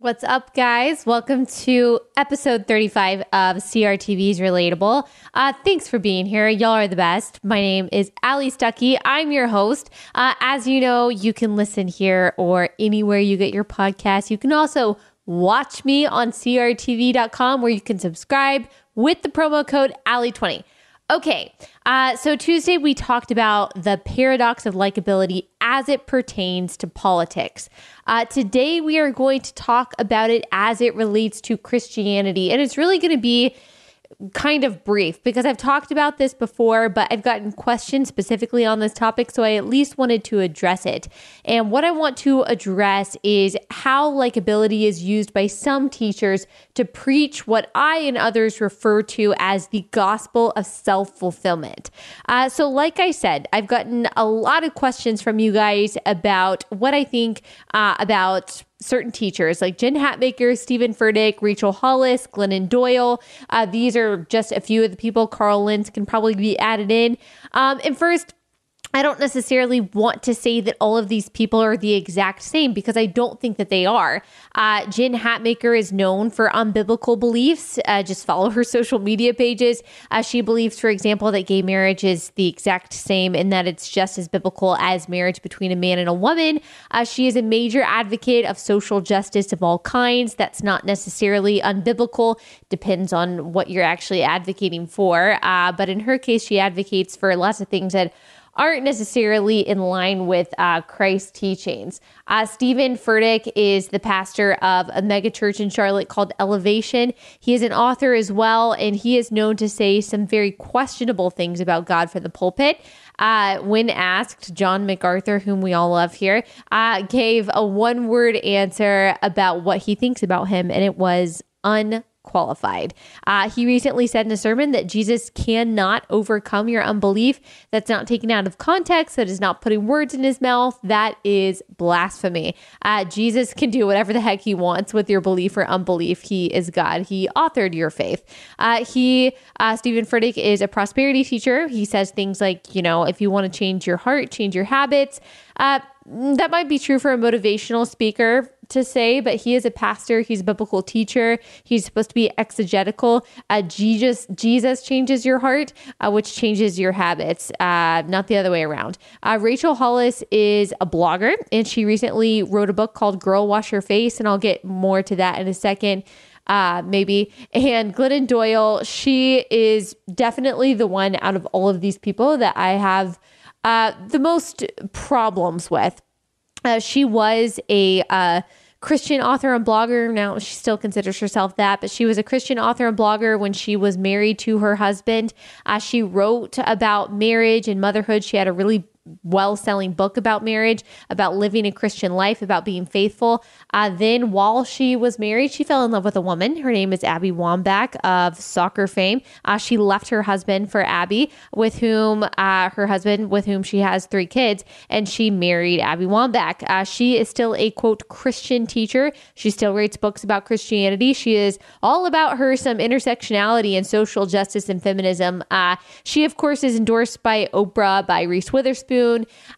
What's up, guys? Welcome to episode 35 of CRTV's Relatable. Uh, thanks for being here. Y'all are the best. My name is Allie Stuckey. I'm your host. Uh, as you know, you can listen here or anywhere you get your podcast. You can also watch me on CRTV.com where you can subscribe with the promo code Ali20. Okay, uh, so Tuesday we talked about the paradox of likability as it pertains to politics. Uh, today we are going to talk about it as it relates to Christianity, and it's really going to be kind of brief because I've talked about this before, but I've gotten questions specifically on this topic. So I at least wanted to address it. And what I want to address is how likability is used by some teachers to preach what I and others refer to as the gospel of self fulfillment. Uh, so, like I said, I've gotten a lot of questions from you guys about what I think uh, about certain teachers like Jen Hatmaker, Steven Furtick, Rachel Hollis, Glennon Doyle. Uh, these are just a few of the people. Carl Lentz can probably be added in. Um, and first, I don't necessarily want to say that all of these people are the exact same because I don't think that they are. Uh, Jen Hatmaker is known for unbiblical beliefs. Uh, just follow her social media pages. Uh, she believes, for example, that gay marriage is the exact same and that it's just as biblical as marriage between a man and a woman. Uh, she is a major advocate of social justice of all kinds. That's not necessarily unbiblical, depends on what you're actually advocating for. Uh, but in her case, she advocates for lots of things that aren't necessarily in line with uh, Christ's teachings. Uh, Steven Furtick is the pastor of a megachurch in Charlotte called Elevation. He is an author as well, and he is known to say some very questionable things about God for the pulpit. Uh, when asked, John MacArthur, whom we all love here, uh, gave a one word answer about what he thinks about him, and it was un qualified. Uh, he recently said in a sermon that Jesus cannot overcome your unbelief. That's not taken out of context. That is not putting words in his mouth. That is blasphemy. Uh, Jesus can do whatever the heck he wants with your belief or unbelief. He is God. He authored your faith. Uh, he, uh, Steven Furtick, is a prosperity teacher. He says things like, you know, if you want to change your heart, change your habits. Uh, that might be true for a motivational speaker to say, but he is a pastor. He's a biblical teacher. He's supposed to be exegetical. Uh, Jesus, Jesus changes your heart, uh, which changes your habits, uh, not the other way around. Uh, Rachel Hollis is a blogger, and she recently wrote a book called "Girl Wash Your Face," and I'll get more to that in a second. Uh, maybe. And Glennon Doyle, she is definitely the one out of all of these people that I have uh, the most problems with. Uh, she was a uh, Christian author and blogger. Now she still considers herself that, but she was a Christian author and blogger when she was married to her husband. Uh, she wrote about marriage and motherhood. She had a really well selling book about marriage, about living a Christian life, about being faithful. Uh, then, while she was married, she fell in love with a woman. Her name is Abby Wambach of soccer fame. Uh, she left her husband for Abby, with whom uh, her husband, with whom she has three kids, and she married Abby Wambach. Uh, she is still a quote Christian teacher. She still writes books about Christianity. She is all about her some intersectionality and social justice and feminism. Uh, she, of course, is endorsed by Oprah, by Reese Witherspoon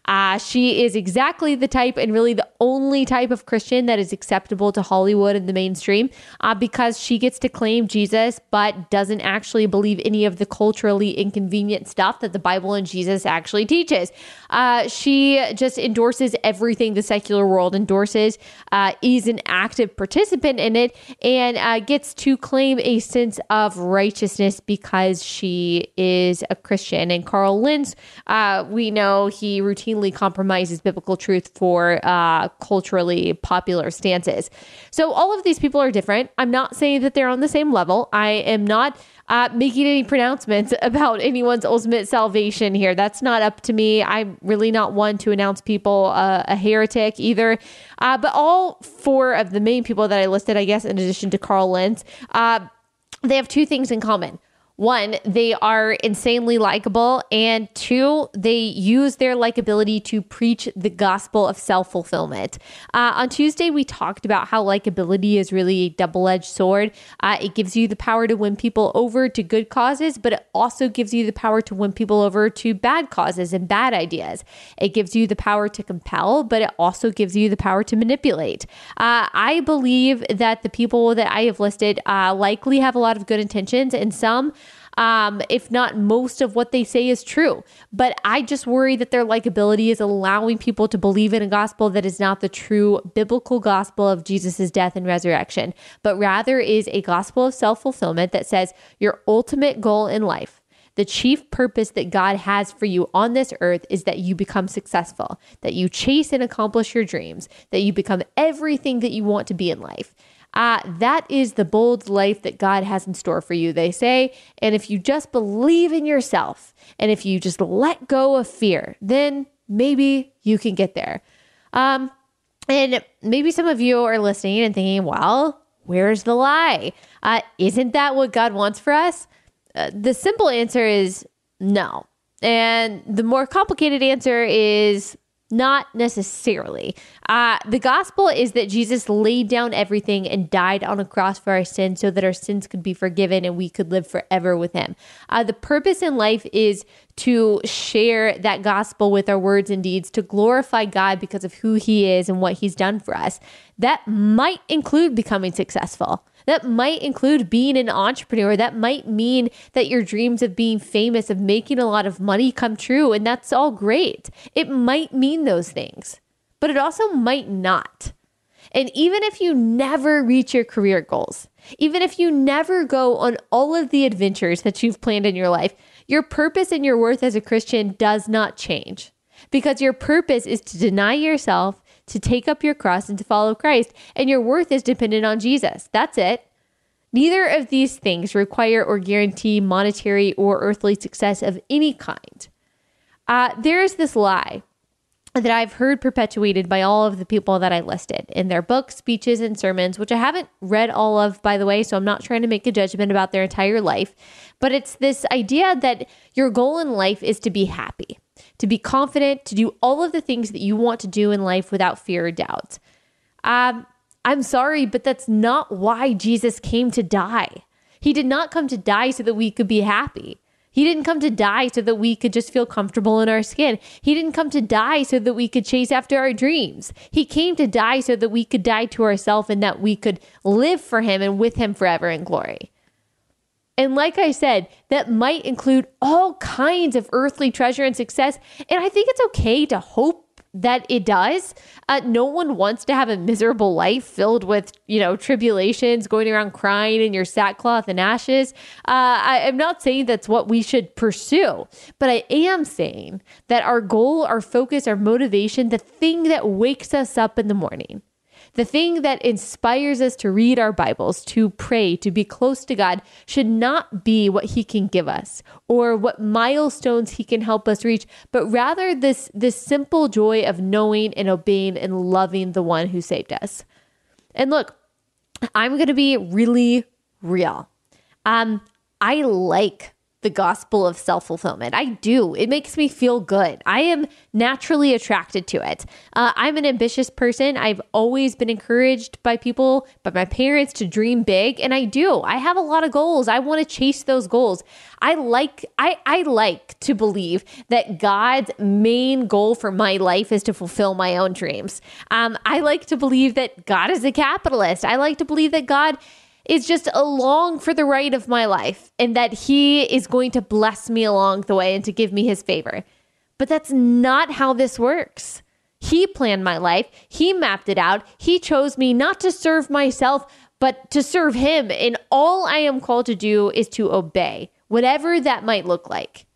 uh, she is exactly the type and really the only type of Christian that is acceptable to Hollywood and the mainstream uh, because she gets to claim Jesus but doesn't actually believe any of the culturally inconvenient stuff that the Bible and Jesus actually teaches. Uh, she just endorses everything the secular world endorses, uh, is an active participant in it, and uh, gets to claim a sense of righteousness because she is a Christian. And Carl Lentz, uh, we know he routinely compromises biblical truth for uh, culturally popular stances. So all of these people are different. I'm not saying that they're on the same level. I am not uh, making any pronouncements about anyone's ultimate salvation here. That's not up to me. I'm really not one to announce people uh, a heretic either. Uh, but all four of the main people that I listed, I guess, in addition to Carl Lentz, uh, they have two things in common. One, they are insanely likable, and two, they use their likability to preach the gospel of self fulfillment. Uh, on Tuesday, we talked about how likability is really a double edged sword. Uh, it gives you the power to win people over to good causes, but it also gives you the power to win people over to bad causes and bad ideas. It gives you the power to compel, but it also gives you the power to manipulate. Uh, I believe that the people that I have listed uh, likely have a lot of good intentions, and some um, if not most of what they say is true. But I just worry that their likability is allowing people to believe in a gospel that is not the true biblical gospel of Jesus' death and resurrection, but rather is a gospel of self fulfillment that says your ultimate goal in life. The chief purpose that God has for you on this earth is that you become successful, that you chase and accomplish your dreams, that you become everything that you want to be in life. Uh, that is the bold life that God has in store for you, they say. And if you just believe in yourself and if you just let go of fear, then maybe you can get there. Um, and maybe some of you are listening and thinking, well, where's the lie? Uh, isn't that what God wants for us? Uh, the simple answer is no. And the more complicated answer is not necessarily. Uh, the gospel is that Jesus laid down everything and died on a cross for our sins so that our sins could be forgiven and we could live forever with him. Uh, the purpose in life is to share that gospel with our words and deeds, to glorify God because of who he is and what he's done for us. That might include becoming successful. That might include being an entrepreneur. That might mean that your dreams of being famous, of making a lot of money come true. And that's all great. It might mean those things, but it also might not. And even if you never reach your career goals, even if you never go on all of the adventures that you've planned in your life, your purpose and your worth as a Christian does not change because your purpose is to deny yourself to take up your cross and to follow Christ, and your worth is dependent on Jesus. That's it. Neither of these things require or guarantee monetary or earthly success of any kind. Uh, there's this lie that I've heard perpetuated by all of the people that I listed in their books, speeches, and sermons, which I haven't read all of, by the way, so I'm not trying to make a judgment about their entire life. But it's this idea that your goal in life is to be happy to be confident, to do all of the things that you want to do in life without fear or doubt. Um, I'm sorry, but that's not why Jesus came to die. He did not come to die so that we could be happy. He didn't come to die so that we could just feel comfortable in our skin. He didn't come to die so that we could chase after our dreams. He came to die so that we could die to ourselves and that we could live for Him and with Him forever in glory. And like I said, that might include all kinds of earthly treasure and success. And I think it's okay to hope that it does. Uh, no one wants to have a miserable life filled with, you know, tribulations, going around crying in your sackcloth and ashes. Uh, I, am not saying that's what we should pursue, but I am saying that our goal, our focus, our motivation, the thing that wakes us up in the morning, the thing that inspires us to read our Bibles, to pray, to be close to God, should not be what He can give us or what milestones He can help us reach, but rather this, this simple joy of knowing and obeying and loving the one who saved us. And look, I'm going to be really real. Um, I like the gospel of self fulfillment. I do. It makes me feel good. I am naturally attracted to it. Uh, I'm an ambitious person. I've always been encouraged by people, by my parents to dream big, and I do. I have a lot of goals. I want to chase those goals. I like I I like to believe that God's main goal for my life is to fulfill my own dreams. Um, I like to believe that God is a capitalist. I like to believe that God is just along for the ride of my life and that he is going to bless me along the way and to give me his favor. But that's not how this works. He planned my life, he mapped it out, he chose me not to serve myself, but to serve him. And all I am called to do is to obey, whatever that might look like.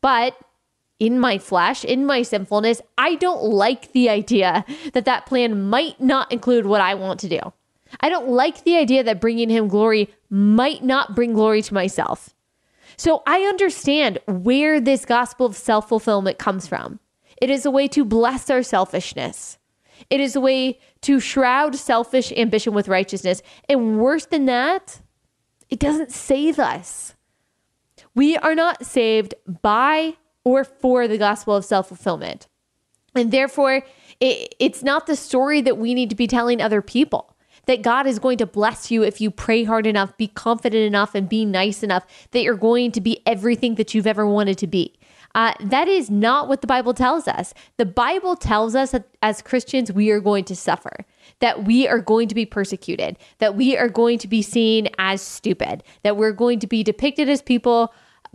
But in my flesh, in my sinfulness, I don't like the idea that that plan might not include what I want to do. I don't like the idea that bringing him glory might not bring glory to myself. So I understand where this gospel of self fulfillment comes from. It is a way to bless our selfishness. It is a way to shroud selfish ambition with righteousness. And worse than that, it doesn't save us. We are not saved by or for the gospel of self fulfillment. And therefore, it, it's not the story that we need to be telling other people that God is going to bless you if you pray hard enough, be confident enough, and be nice enough that you're going to be everything that you've ever wanted to be. Uh, that is not what the Bible tells us. The Bible tells us that as Christians, we are going to suffer, that we are going to be persecuted, that we are going to be seen as stupid, that we're going to be depicted as people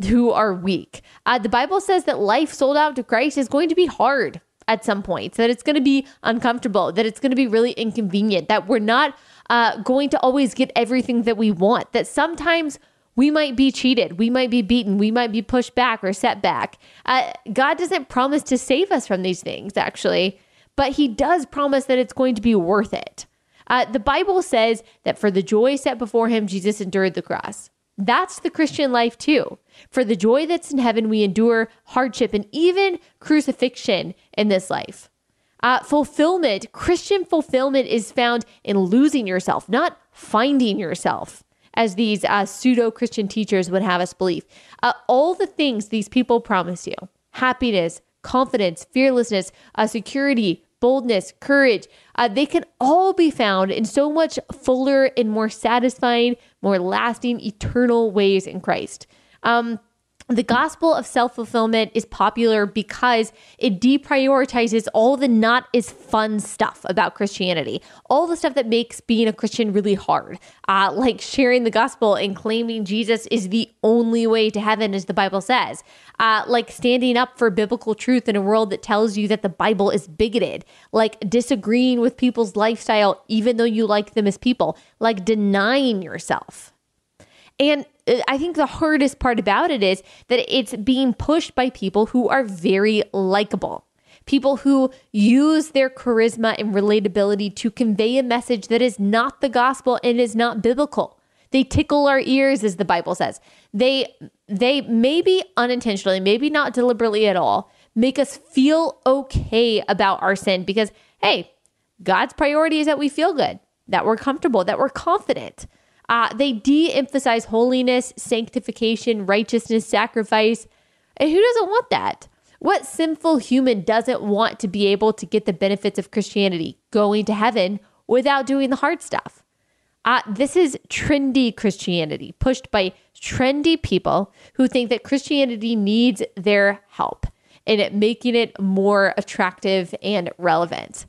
who are weak. Uh, the Bible says that life sold out to Christ is going to be hard at some point, that it's going to be uncomfortable, that it's going to be really inconvenient, that we're not uh, going to always get everything that we want, that sometimes we might be cheated. We might be beaten. We might be pushed back or set back. Uh, God doesn't promise to save us from these things, actually, but He does promise that it's going to be worth it. Uh, the Bible says that for the joy set before Him, Jesus endured the cross. That's the Christian life, too. For the joy that's in heaven, we endure hardship and even crucifixion in this life. Uh, fulfillment, Christian fulfillment is found in losing yourself, not finding yourself as these uh, pseudo Christian teachers would have us believe. Uh, all the things these people promise you happiness, confidence, fearlessness, uh, security, boldness, courage uh, they can all be found in so much fuller and more satisfying, more lasting, eternal ways in Christ. Um, the gospel of self fulfillment is popular because it deprioritizes all the not as fun stuff about Christianity, all the stuff that makes being a Christian really hard, uh, like sharing the gospel and claiming Jesus is the only way to heaven, as the Bible says, uh, like standing up for biblical truth in a world that tells you that the Bible is bigoted, like disagreeing with people's lifestyle, even though you like them as people, like denying yourself. And uh, I think the hardest part about it is that it's being pushed by people who are very likable. People who use their charisma and relatability to convey a message that is not the gospel and is not biblical. They tickle our ears, as the Bible says. They they maybe unintentionally, maybe not deliberately at all, make us feel okay about our sin because hey, God's priority is that we feel good, that we're comfortable, that we're confident. Uh, they de emphasize holiness, sanctification, righteousness, sacrifice. And who doesn't want that? What sinful human doesn't want to be able to get the benefits of Christianity, going to heaven without doing the hard stuff? Uh, this is trendy Christianity, pushed by trendy people who think that Christianity needs their help in making it more attractive and relevant.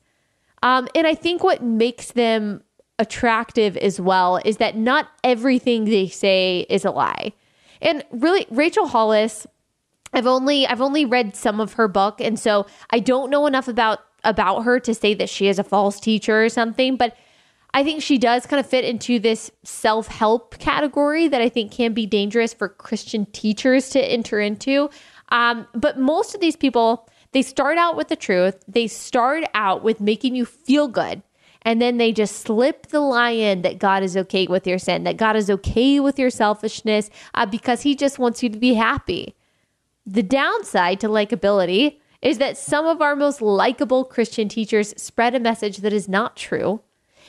Um, and I think what makes them attractive as well is that not everything they say is a lie. And really Rachel Hollis I've only I've only read some of her book and so I don't know enough about about her to say that she is a false teacher or something, but I think she does kind of fit into this self-help category that I think can be dangerous for Christian teachers to enter into. Um, but most of these people, they start out with the truth. They start out with making you feel good and then they just slip the lie in that God is okay with your sin, that God is okay with your selfishness uh, because He just wants you to be happy. The downside to likability is that some of our most likable Christian teachers spread a message that is not true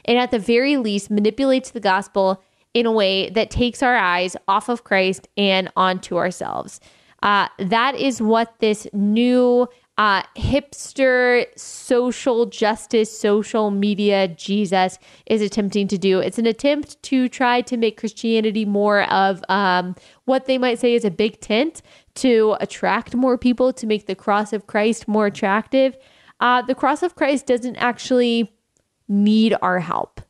and at the very least manipulates the gospel in a way that takes our eyes off of Christ and onto ourselves. Uh, that is what this new uh, hipster social justice, social media Jesus is attempting to do. It's an attempt to try to make Christianity more of um, what they might say is a big tent to attract more people, to make the cross of Christ more attractive. Uh, the cross of Christ doesn't actually need our help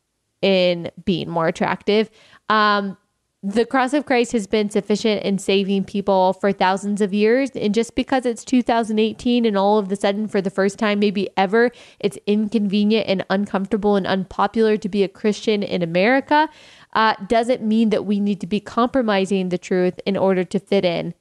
in being more attractive. Um, the cross of Christ has been sufficient in saving people for thousands of years. And just because it's 2018 and all of the sudden, for the first time, maybe ever, it's inconvenient and uncomfortable and unpopular to be a Christian in America, uh, doesn't mean that we need to be compromising the truth in order to fit in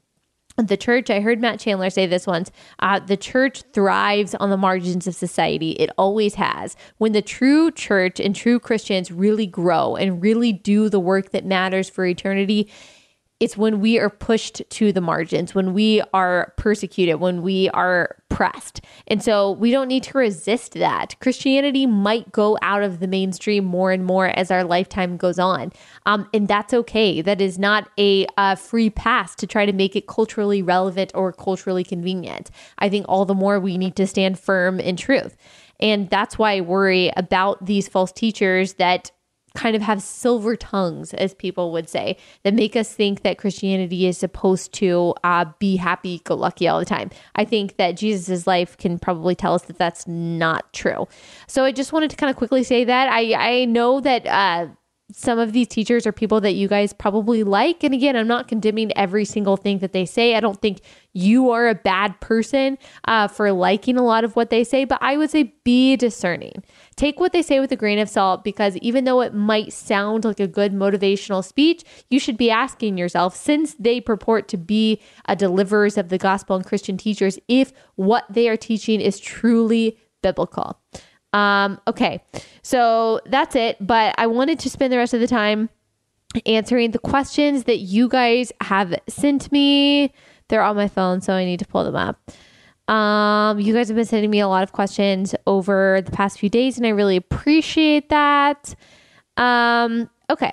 the church, I heard Matt Chandler say this once uh, the church thrives on the margins of society. It always has. When the true church and true Christians really grow and really do the work that matters for eternity, it's when we are pushed to the margins, when we are persecuted, when we are pressed. And so we don't need to resist that. Christianity might go out of the mainstream more and more as our lifetime goes on. Um, and that's okay. That is not a, a free pass to try to make it culturally relevant or culturally convenient. I think all the more we need to stand firm in truth. And that's why I worry about these false teachers that kind of have silver tongues, as people would say, that make us think that Christianity is supposed to uh, be happy go lucky all the time. I think that Jesus's life can probably tell us that that's not true. So I just wanted to kind of quickly say that. I, I know that. Uh, some of these teachers are people that you guys probably like. And again, I'm not condemning every single thing that they say. I don't think you are a bad person uh, for liking a lot of what they say, but I would say be discerning. Take what they say with a grain of salt because even though it might sound like a good motivational speech, you should be asking yourself, since they purport to be a deliverers of the gospel and Christian teachers, if what they are teaching is truly biblical. Um, okay, so that's it. But I wanted to spend the rest of the time answering the questions that you guys have sent me. They're on my phone, so I need to pull them up. Um, you guys have been sending me a lot of questions over the past few days, and I really appreciate that. Um, okay.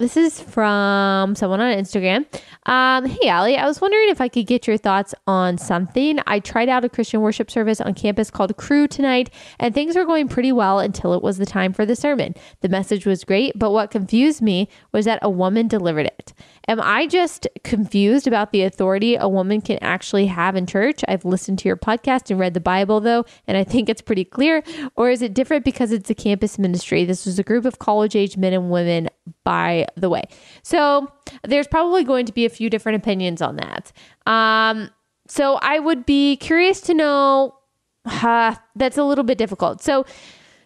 This is from someone on Instagram. Um, hey, Allie, I was wondering if I could get your thoughts on something. I tried out a Christian worship service on campus called Cru tonight, and things were going pretty well until it was the time for the sermon. The message was great, but what confused me was that a woman delivered it. Am I just confused about the authority a woman can actually have in church? I've listened to your podcast and read the Bible, though, and I think it's pretty clear. Or is it different because it's a campus ministry? This was a group of college age men and women, by the way. So there's probably going to be a few different opinions on that. Um, so I would be curious to know. Uh, that's a little bit difficult. So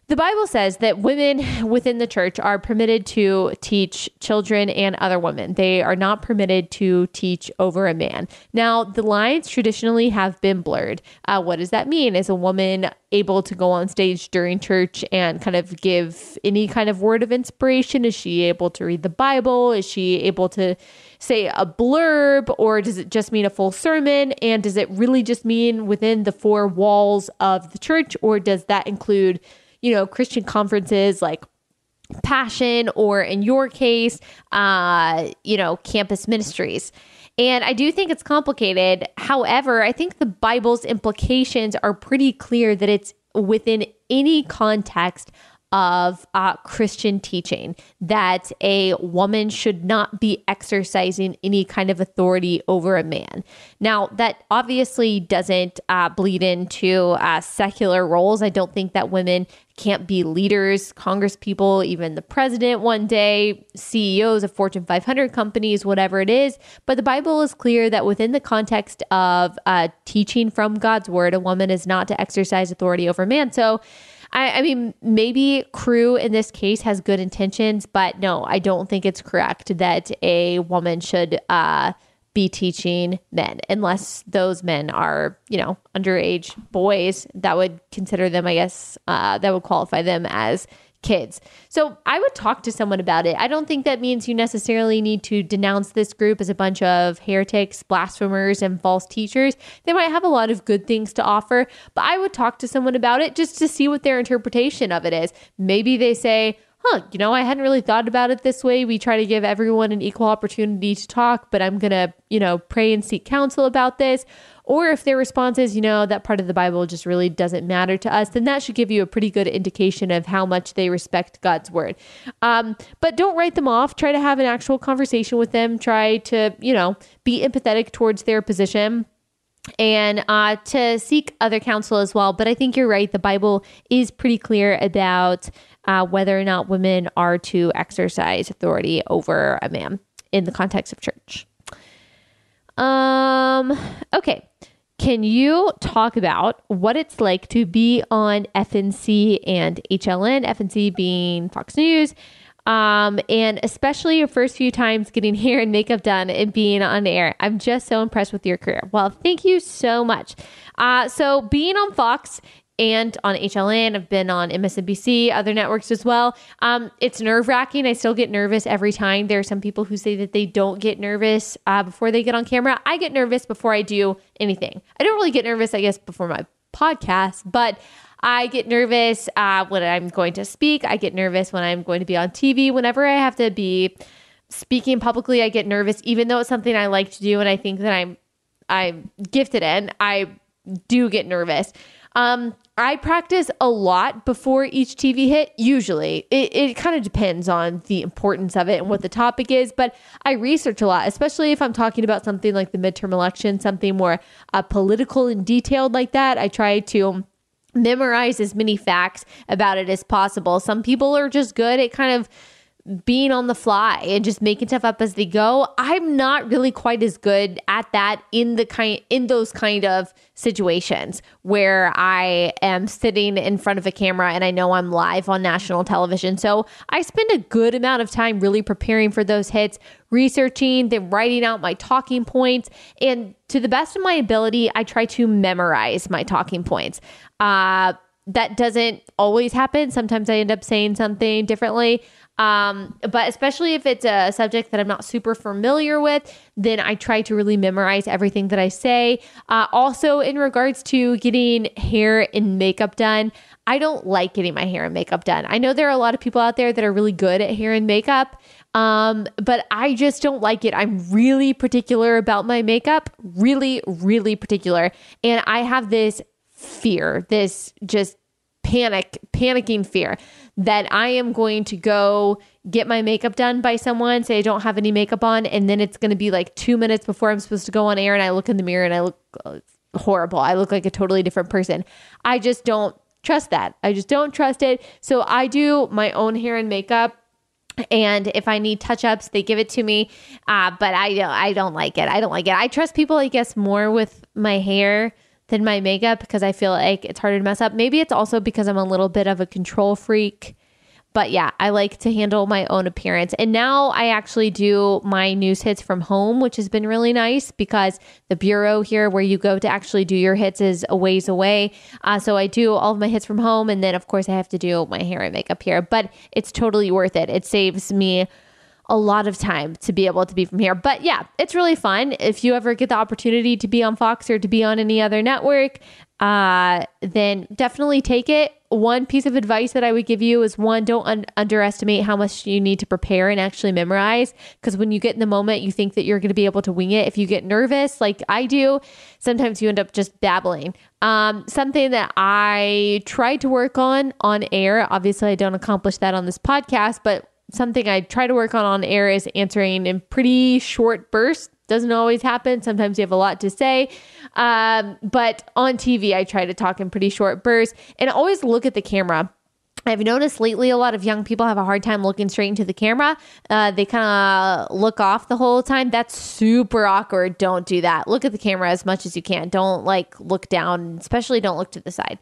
the Bible says that women within the church are permitted to teach children and other women. They are not permitted to teach over a man. Now, the lines traditionally have been blurred. Uh, what does that mean? Is a woman able to go on stage during church and kind of give any kind of word of inspiration? Is she able to read the Bible? Is she able to say a blurb or does it just mean a full sermon? And does it really just mean within the four walls of the church or does that include? You know, Christian conferences like Passion or in your case, uh, you know, campus ministries. And I do think it's complicated. However, I think the Bible's implications are pretty clear that it's within any context of uh, Christian teaching that a woman should not be exercising any kind of authority over a man. Now, that obviously doesn't uh, bleed into uh, secular roles. I don't think that women can't be leaders, congresspeople, even the president one day, CEOs of Fortune 500 companies, whatever it is. But the Bible is clear that within the context of uh, teaching from God's word, a woman is not to exercise authority over man. So, I, I mean, maybe Cru in this case has good intentions, but no, I don't think it's correct that a woman should uh, be teaching men unless those men are, you know, underage boys. That would consider them, I guess, uh, that would qualify them as kids. So I would talk to someone about it. I don't think that means you necessarily need to denounce this group as a bunch of heretics, blasphemers, and false teachers. They might have a lot of good things to offer, but I would talk to someone about it just to see what their interpretation of it is. Maybe they say, huh, you know, I hadn't really thought about it this way. We try to give everyone an equal opportunity to talk, but I'm going to, you know, pray and seek counsel about this. Or if their response is, you know, that part of the Bible just really doesn't matter to us, then that should give you a pretty good indication of how much they respect God's word. Um, but don't write them off. Try to have an actual conversation with them. Try to, you know, be empathetic towards their position and uh, to seek other counsel as well. But I think you're right. The Bible is pretty clear about uh, whether or not women are to exercise authority over a man in the context of church. Um, okay. Can you talk about what it's like to be on FNC and HLN, FNC being Fox News, um, and especially your first few times getting hair and makeup done and being on air. I'm just so impressed with your career. Well, thank you so much. Uh, so being on Fox and on HLN. I've been on MSNBC, other networks as well. Um, it's nerve wracking. I still get nervous every time. There are some people who say that they don't get nervous uh, before they get on camera. I get nervous before I do anything. I don't really get nervous, I guess, before my podcast, but I get nervous uh, when I'm going to speak. I get nervous when I'm going to be on TV. Whenever I have to be speaking publicly, I get nervous, even though it's something I like to do and I think that I'm I'm gifted in. I do get nervous. Um, I practice a lot before each TV hit. Usually, it, it kind of depends on the importance of it and what the topic is. But I research a lot, especially if I'm talking about something like the midterm election, something more uh, political and detailed like that. I try to memorize as many facts about it as possible. Some people are just good at kind of being on the fly and just making stuff up as they go. I'm not really quite as good at that in the kind in those kind of situations where I am sitting in front of a camera and I know I'm live on national television. So I spend a good amount of time really preparing for those hits, researching, then writing out my talking points, and to the best of my ability, I try to memorize my talking points. Uh that doesn't always happen. Sometimes I end up saying something differently. Um, but especially if it's a subject that I'm not super familiar with, then I try to really memorize everything that I say. Uh, also, in regards to getting hair and makeup done, I don't like getting my hair and makeup done. I know there are a lot of people out there that are really good at hair and makeup, um, but I just don't like it. I'm really particular about my makeup, really, really particular. And I have this fear, this just panic, panicking fear that I am going to go get my makeup done by someone, say I don't have any makeup on, and then it's going to be like two minutes before I'm supposed to go on air, and I look in the mirror and I look uh, horrible. I look like a totally different person. I just don't trust that. I just don't trust it. So I do my own hair and makeup. And if I need touch ups, they give it to me. Uh, but I don't, I don't like it. I don't like it. I trust people, I guess, more with my hair than my makeup because I feel like it's harder to mess up. Maybe it's also because I'm a little bit of a control freak. But yeah, I like to handle my own appearance. And now I actually do my news hits from home, which has been really nice because the bureau here where you go to actually do your hits is a ways away. Uh, so I do all of my hits from home. And then, of course, I have to do my hair and makeup here. But it's totally worth it. It saves me a lot of time to be able to be from here. But yeah, it's really fun. If you ever get the opportunity to be on Fox or to be on any other network, uh, then definitely take it. One piece of advice that I would give you is one, don't un- underestimate how much you need to prepare and actually memorize. Because when you get in the moment, you think that you're going to be able to wing it. If you get nervous, like I do, sometimes you end up just babbling. Um, something that I tried to work on on air. Obviously, I don't accomplish that on this podcast, but something I try to work on on air is answering in pretty short bursts. Doesn't always happen. Sometimes you have a lot to say. Um, but on TV, I try to talk in pretty short bursts and always look at the camera. I've noticed lately a lot of young people have a hard time looking straight into the camera. Uh, they kind of look off the whole time. That's super awkward. Don't do that. Look at the camera as much as you can. Don't like look down, especially don't look to the side.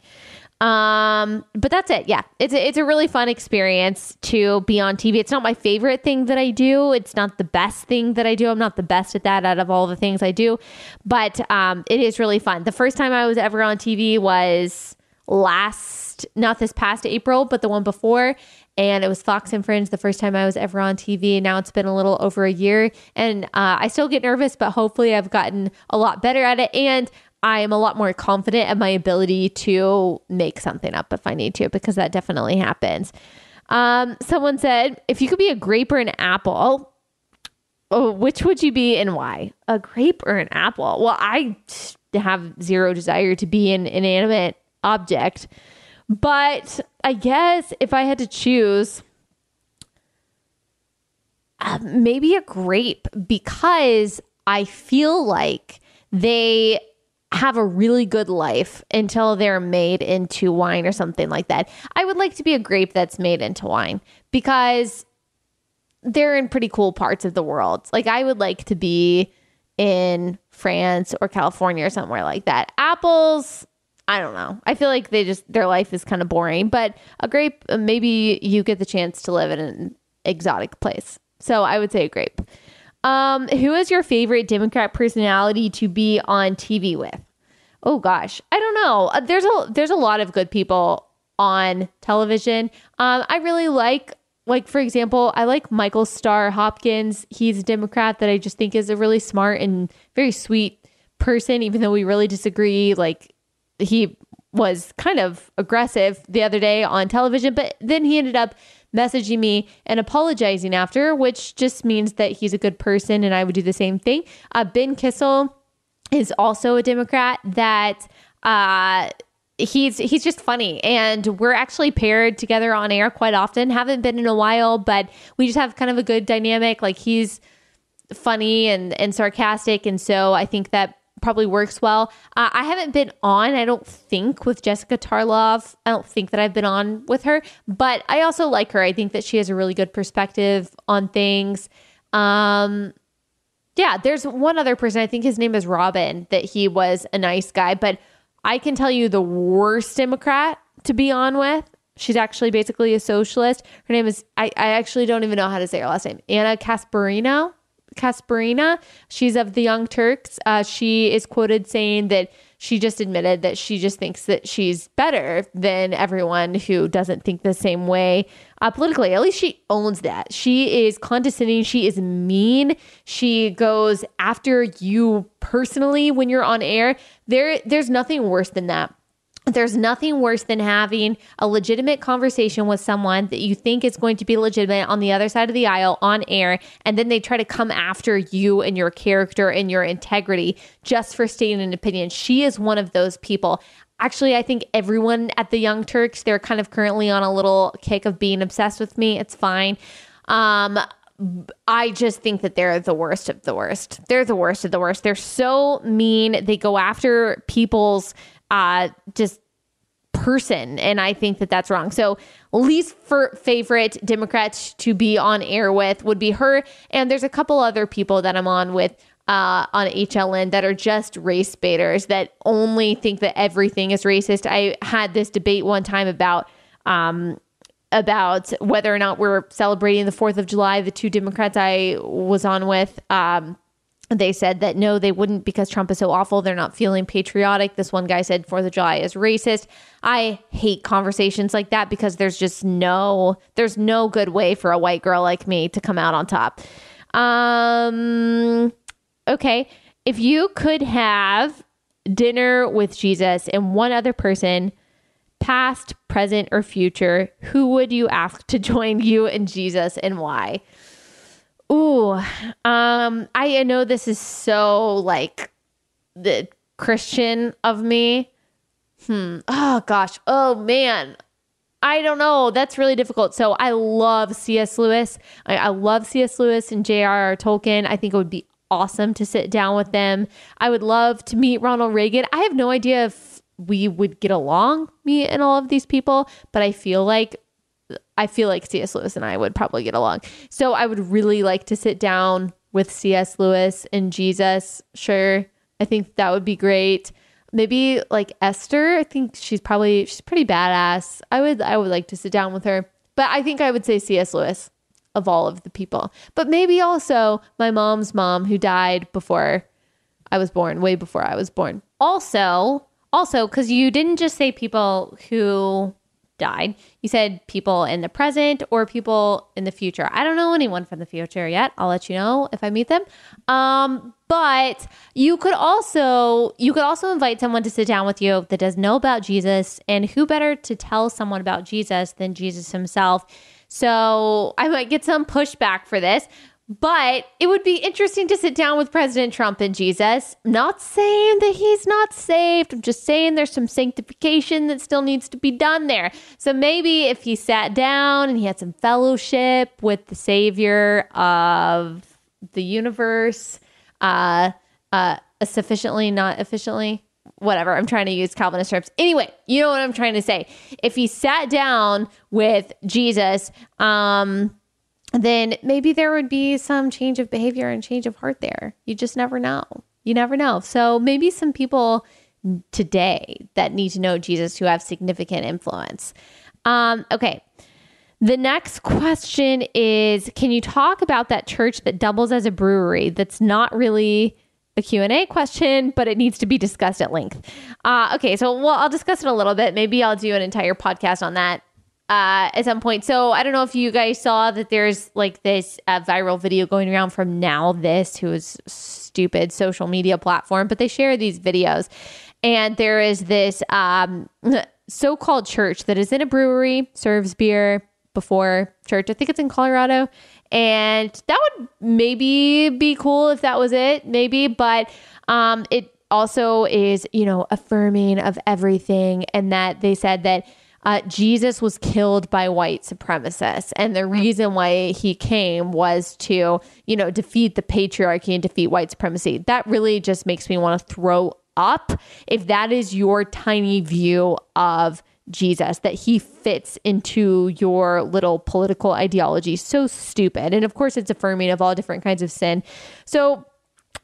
Um, but that's it. Yeah, it's a, it's a really fun experience to be on TV. It's not my favorite thing that I do. It's not the best thing that I do. I'm not the best at that out of all the things I do, but um, it is really fun. The first time I was ever on TV was last, not this past April, but the one before. And it was Fox and Friends the first time I was ever on TV. Now it's been a little over a year. And uh, I still get nervous, but hopefully I've gotten a lot better at it. And I am a lot more confident in my ability to make something up if I need to, because that definitely happens. Um, someone said, if you could be a grape or an apple, oh, which would you be and why? A grape or an apple? Well, I have zero desire to be an inanimate object, but I guess if I had to choose, uh, maybe a grape because I feel like they have a really good life until they're made into wine or something like that. I would like to be a grape that's made into wine because they're in pretty cool parts of the world. Like I would like to be in France or California or somewhere like that. Apples, I don't know. I feel like they just their life is kind of boring, but a grape maybe you get the chance to live in an exotic place. So I would say a grape. Um, who is your favorite Democrat personality to be on TV with? oh gosh, I don't know. Uh, there's a there's a lot of good people on television. Um, I really like like for example, I like Michael Starr Hopkins. He's a Democrat that I just think is a really smart and very sweet person, even though we really disagree. Like he was kind of aggressive the other day on television, but then he ended up messaging me and apologizing after, which just means that he's a good person and I would do the same thing. Uh, ben Kissel is also a Democrat that uh, he's he's just funny. And we're actually paired together on air quite often. Haven't been in a while but we just have kind of a good dynamic. Like he's funny and and sarcastic. And so i think that probably works well uh, i haven't been on i don't think with jessica tarlov i don't think that i've been on with her but i also like her i think that she has a really good perspective on things um yeah there's one other person i think his name is robin that he was a nice guy but I can tell you the worst Democrat to be on with. She's actually basically a socialist. Her name is, I, I actually don't even know how to say her last name, Anna Casperino. Casperina. She's of the Young Turks. Uh, she is quoted saying that she just admitted that she just thinks that she's better than everyone who doesn't think the same way uh, politically. At least she owns that. She is condescending. She is mean. She goes after you personally when you're on air. There, there's nothing worse than that. There's nothing worse than having a legitimate conversation with someone that you think is going to be legitimate on the other side of the aisle on air, and then they try to come after you and your character and your integrity just for stating an opinion. She is one of those people. Actually, I think everyone at the Young Turks, they're kind of currently on a little kick of being obsessed with me. It's fine. Um, I just think that they're the worst of the worst. They're the worst of the worst. They're so mean. They go after people's uh, just person. And I think that that's wrong. So, least favorite Democrats to be on air with would be her. And there's a couple other people that I'm on with uh, on HLN that are just race baiters that only think that everything is racist. I had this debate one time about. Um, about whether or not we're celebrating the 4th of July. The two Democrats I was on with um, they said that no, they wouldn't because Trump is so awful. They're not feeling patriotic. This one guy said Fourth of July is racist. I hate conversations like that because there's just no, there's no good way for a white girl like me to come out on top. Um, okay, if you could have dinner with Jesus and one other person, past, present, or future, who would you ask to join you and Jesus and why? Ooh, um, I know this is so like the Christian of me. Hmm. Oh gosh. Oh man. I don't know. That's really difficult. So I love C.S. Lewis. I, I love C.S. Lewis and J.R.R. Tolkien. I think it would be awesome to sit down with them. I would love to meet Ronald Reagan. I have no idea if we would get along, me and all of these people, but I feel like I feel like C.S. Lewis and I would probably get along. So I would really like to sit down with C.S. Lewis and Jesus. Sure. I think that would be great. Maybe like Esther. I think she's probably she's pretty badass. I would I would like to sit down with her. But I think I would say C.S. Lewis of all of the people. But maybe also my mom's mom who died before I was born, way before I was born. Also, also cuz you didn't just say people who died. You said people in the present or people in the future. I don't know anyone from the future yet. I'll let you know if I meet them. Um, but you could also you could also invite someone to sit down with you that does know about Jesus and who better to tell someone about Jesus than Jesus himself. So I might get some pushback for this, but it would be interesting to sit down with President Trump and Jesus. Not saying that he's not saved. I'm just saying there's some sanctification that still needs to be done there. So maybe if he sat down and he had some fellowship with the Savior of the universe, uh, uh, sufficiently, not efficiently, whatever. I'm trying to use Calvinist terms. Anyway, you know what I'm trying to say. If he sat down with Jesus, um, then maybe there would be some change of behavior and change of heart there. You just never know. You never know. So maybe some people today that need to know Jesus who have significant influence. Um, okay. The next question is Can you talk about that church that doubles as a brewery that's not really a Q&A question, but it needs to be discussed at length. Uh, okay, so well, I'll discuss it a little bit. Maybe I'll do an entire podcast on that uh, at some point. So I don't know if you guys saw that there's like this uh, viral video going around from NowThis, who is stupid social media platform, but they share these videos, and there is this um, so-called church that is in a brewery, serves beer before church. I think it's in Colorado, and that would maybe be cool if that was it, maybe, but um, it also is, you know, affirming of everything, and that they said that uh, Jesus was killed by white supremacists. And the reason why he came was to, you know, defeat the patriarchy and defeat white supremacy. That really just makes me want to throw up if that is your tiny view of Jesus, that he fits into your little political ideology. So stupid. And of course, it's affirming of all different kinds of sin. So,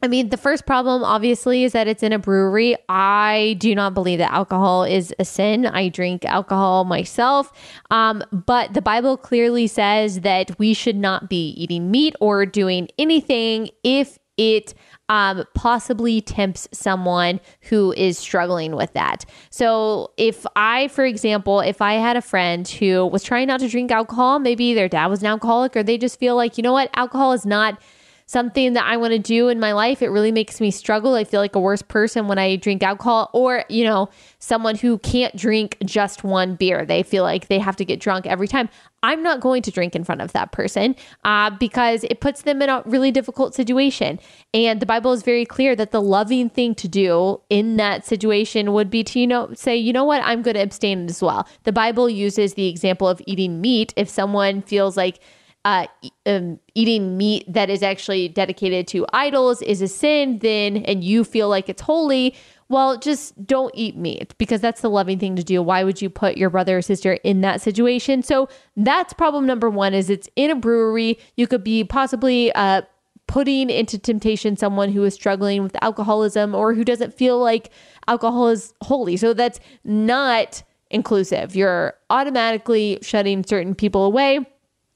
I mean, the first problem obviously is that it's in a brewery. I do not believe that alcohol is a sin. I drink alcohol myself. Um, but the Bible clearly says that we should not be eating meat or doing anything if it um, possibly tempts someone who is struggling with that. So, if I, for example, if I had a friend who was trying not to drink alcohol, maybe their dad was an alcoholic, or they just feel like, you know what, alcohol is not something that I want to do in my life. It really makes me struggle. I feel like a worse person when I drink alcohol, or, you know, someone who can't drink just one beer. They feel like they have to get drunk every time. I'm not going to drink in front of that person uh, because it puts them in a really difficult situation. And the Bible is very clear that the loving thing to do in that situation would be to, you know, say, you know what, I'm going to abstain as well. The Bible uses the example of eating meat. If someone feels like, uh, um, eating meat that is actually dedicated to idols is a sin, then and you feel like it's holy, well, just don't eat meat because that's the loving thing to do. Why would you put your brother or sister in that situation? So that's problem number one. Is it's in a brewery. You could be possibly uh, putting into temptation someone who is struggling with alcoholism or who doesn't feel like alcohol is holy. So that's not inclusive. You're automatically shutting certain people away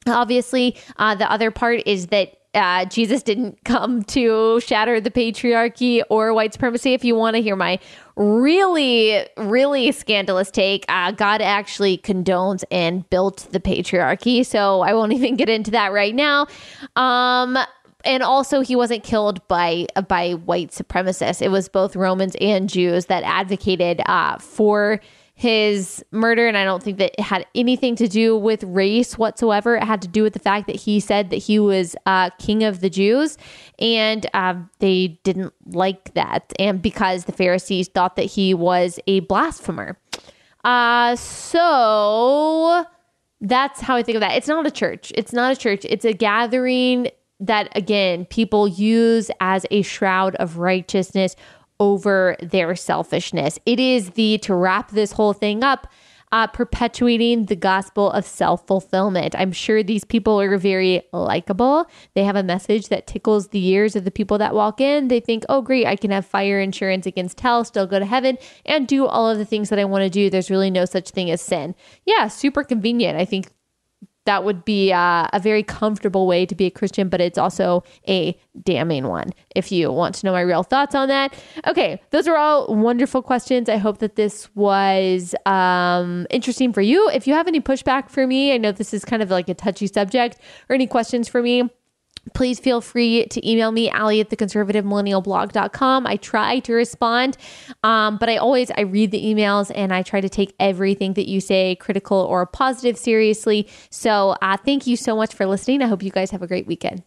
Obviously, uh, the other part is that uh, Jesus didn't come to shatter the patriarchy or white supremacy. If you want to hear my really, really scandalous take, uh, God actually condones and built the patriarchy. So I won't even get into that right now. Um, and also, he wasn't killed by by white supremacists. It was both Romans and Jews that advocated uh, for his murder, and I don't think that it had anything to do with race whatsoever. It had to do with the fact that he said that he was uh, king of the Jews, and uh, they didn't like that, and because the Pharisees thought that he was a blasphemer. Uh, so that's how I think of that. It's not a church. It's not a church. It's a gathering that again people use as a shroud of righteousness over their selfishness. It is the, to wrap this whole thing up, uh, perpetuating the gospel of self fulfillment. I'm sure these people are very likable. They have a message that tickles the ears of the people that walk in. They think, oh, great, I can have fire insurance against hell, still go to heaven, and do all of the things that I want to do. There's really no such thing as sin. Yeah, super convenient. I think that would be uh, a very comfortable way to be a Christian, but it's also a damning one if you want to know my real thoughts on that. Okay, those are all wonderful questions. I hope that this was um, interesting for you. If you have any pushback for me, I know this is kind of like a touchy subject, or any questions for me, please feel free to email me allie at the conservative i try to respond um, but i always i read the emails and i try to take everything that you say critical or positive seriously. So uh, thank you so much for listening. I hope you guys have a great weekend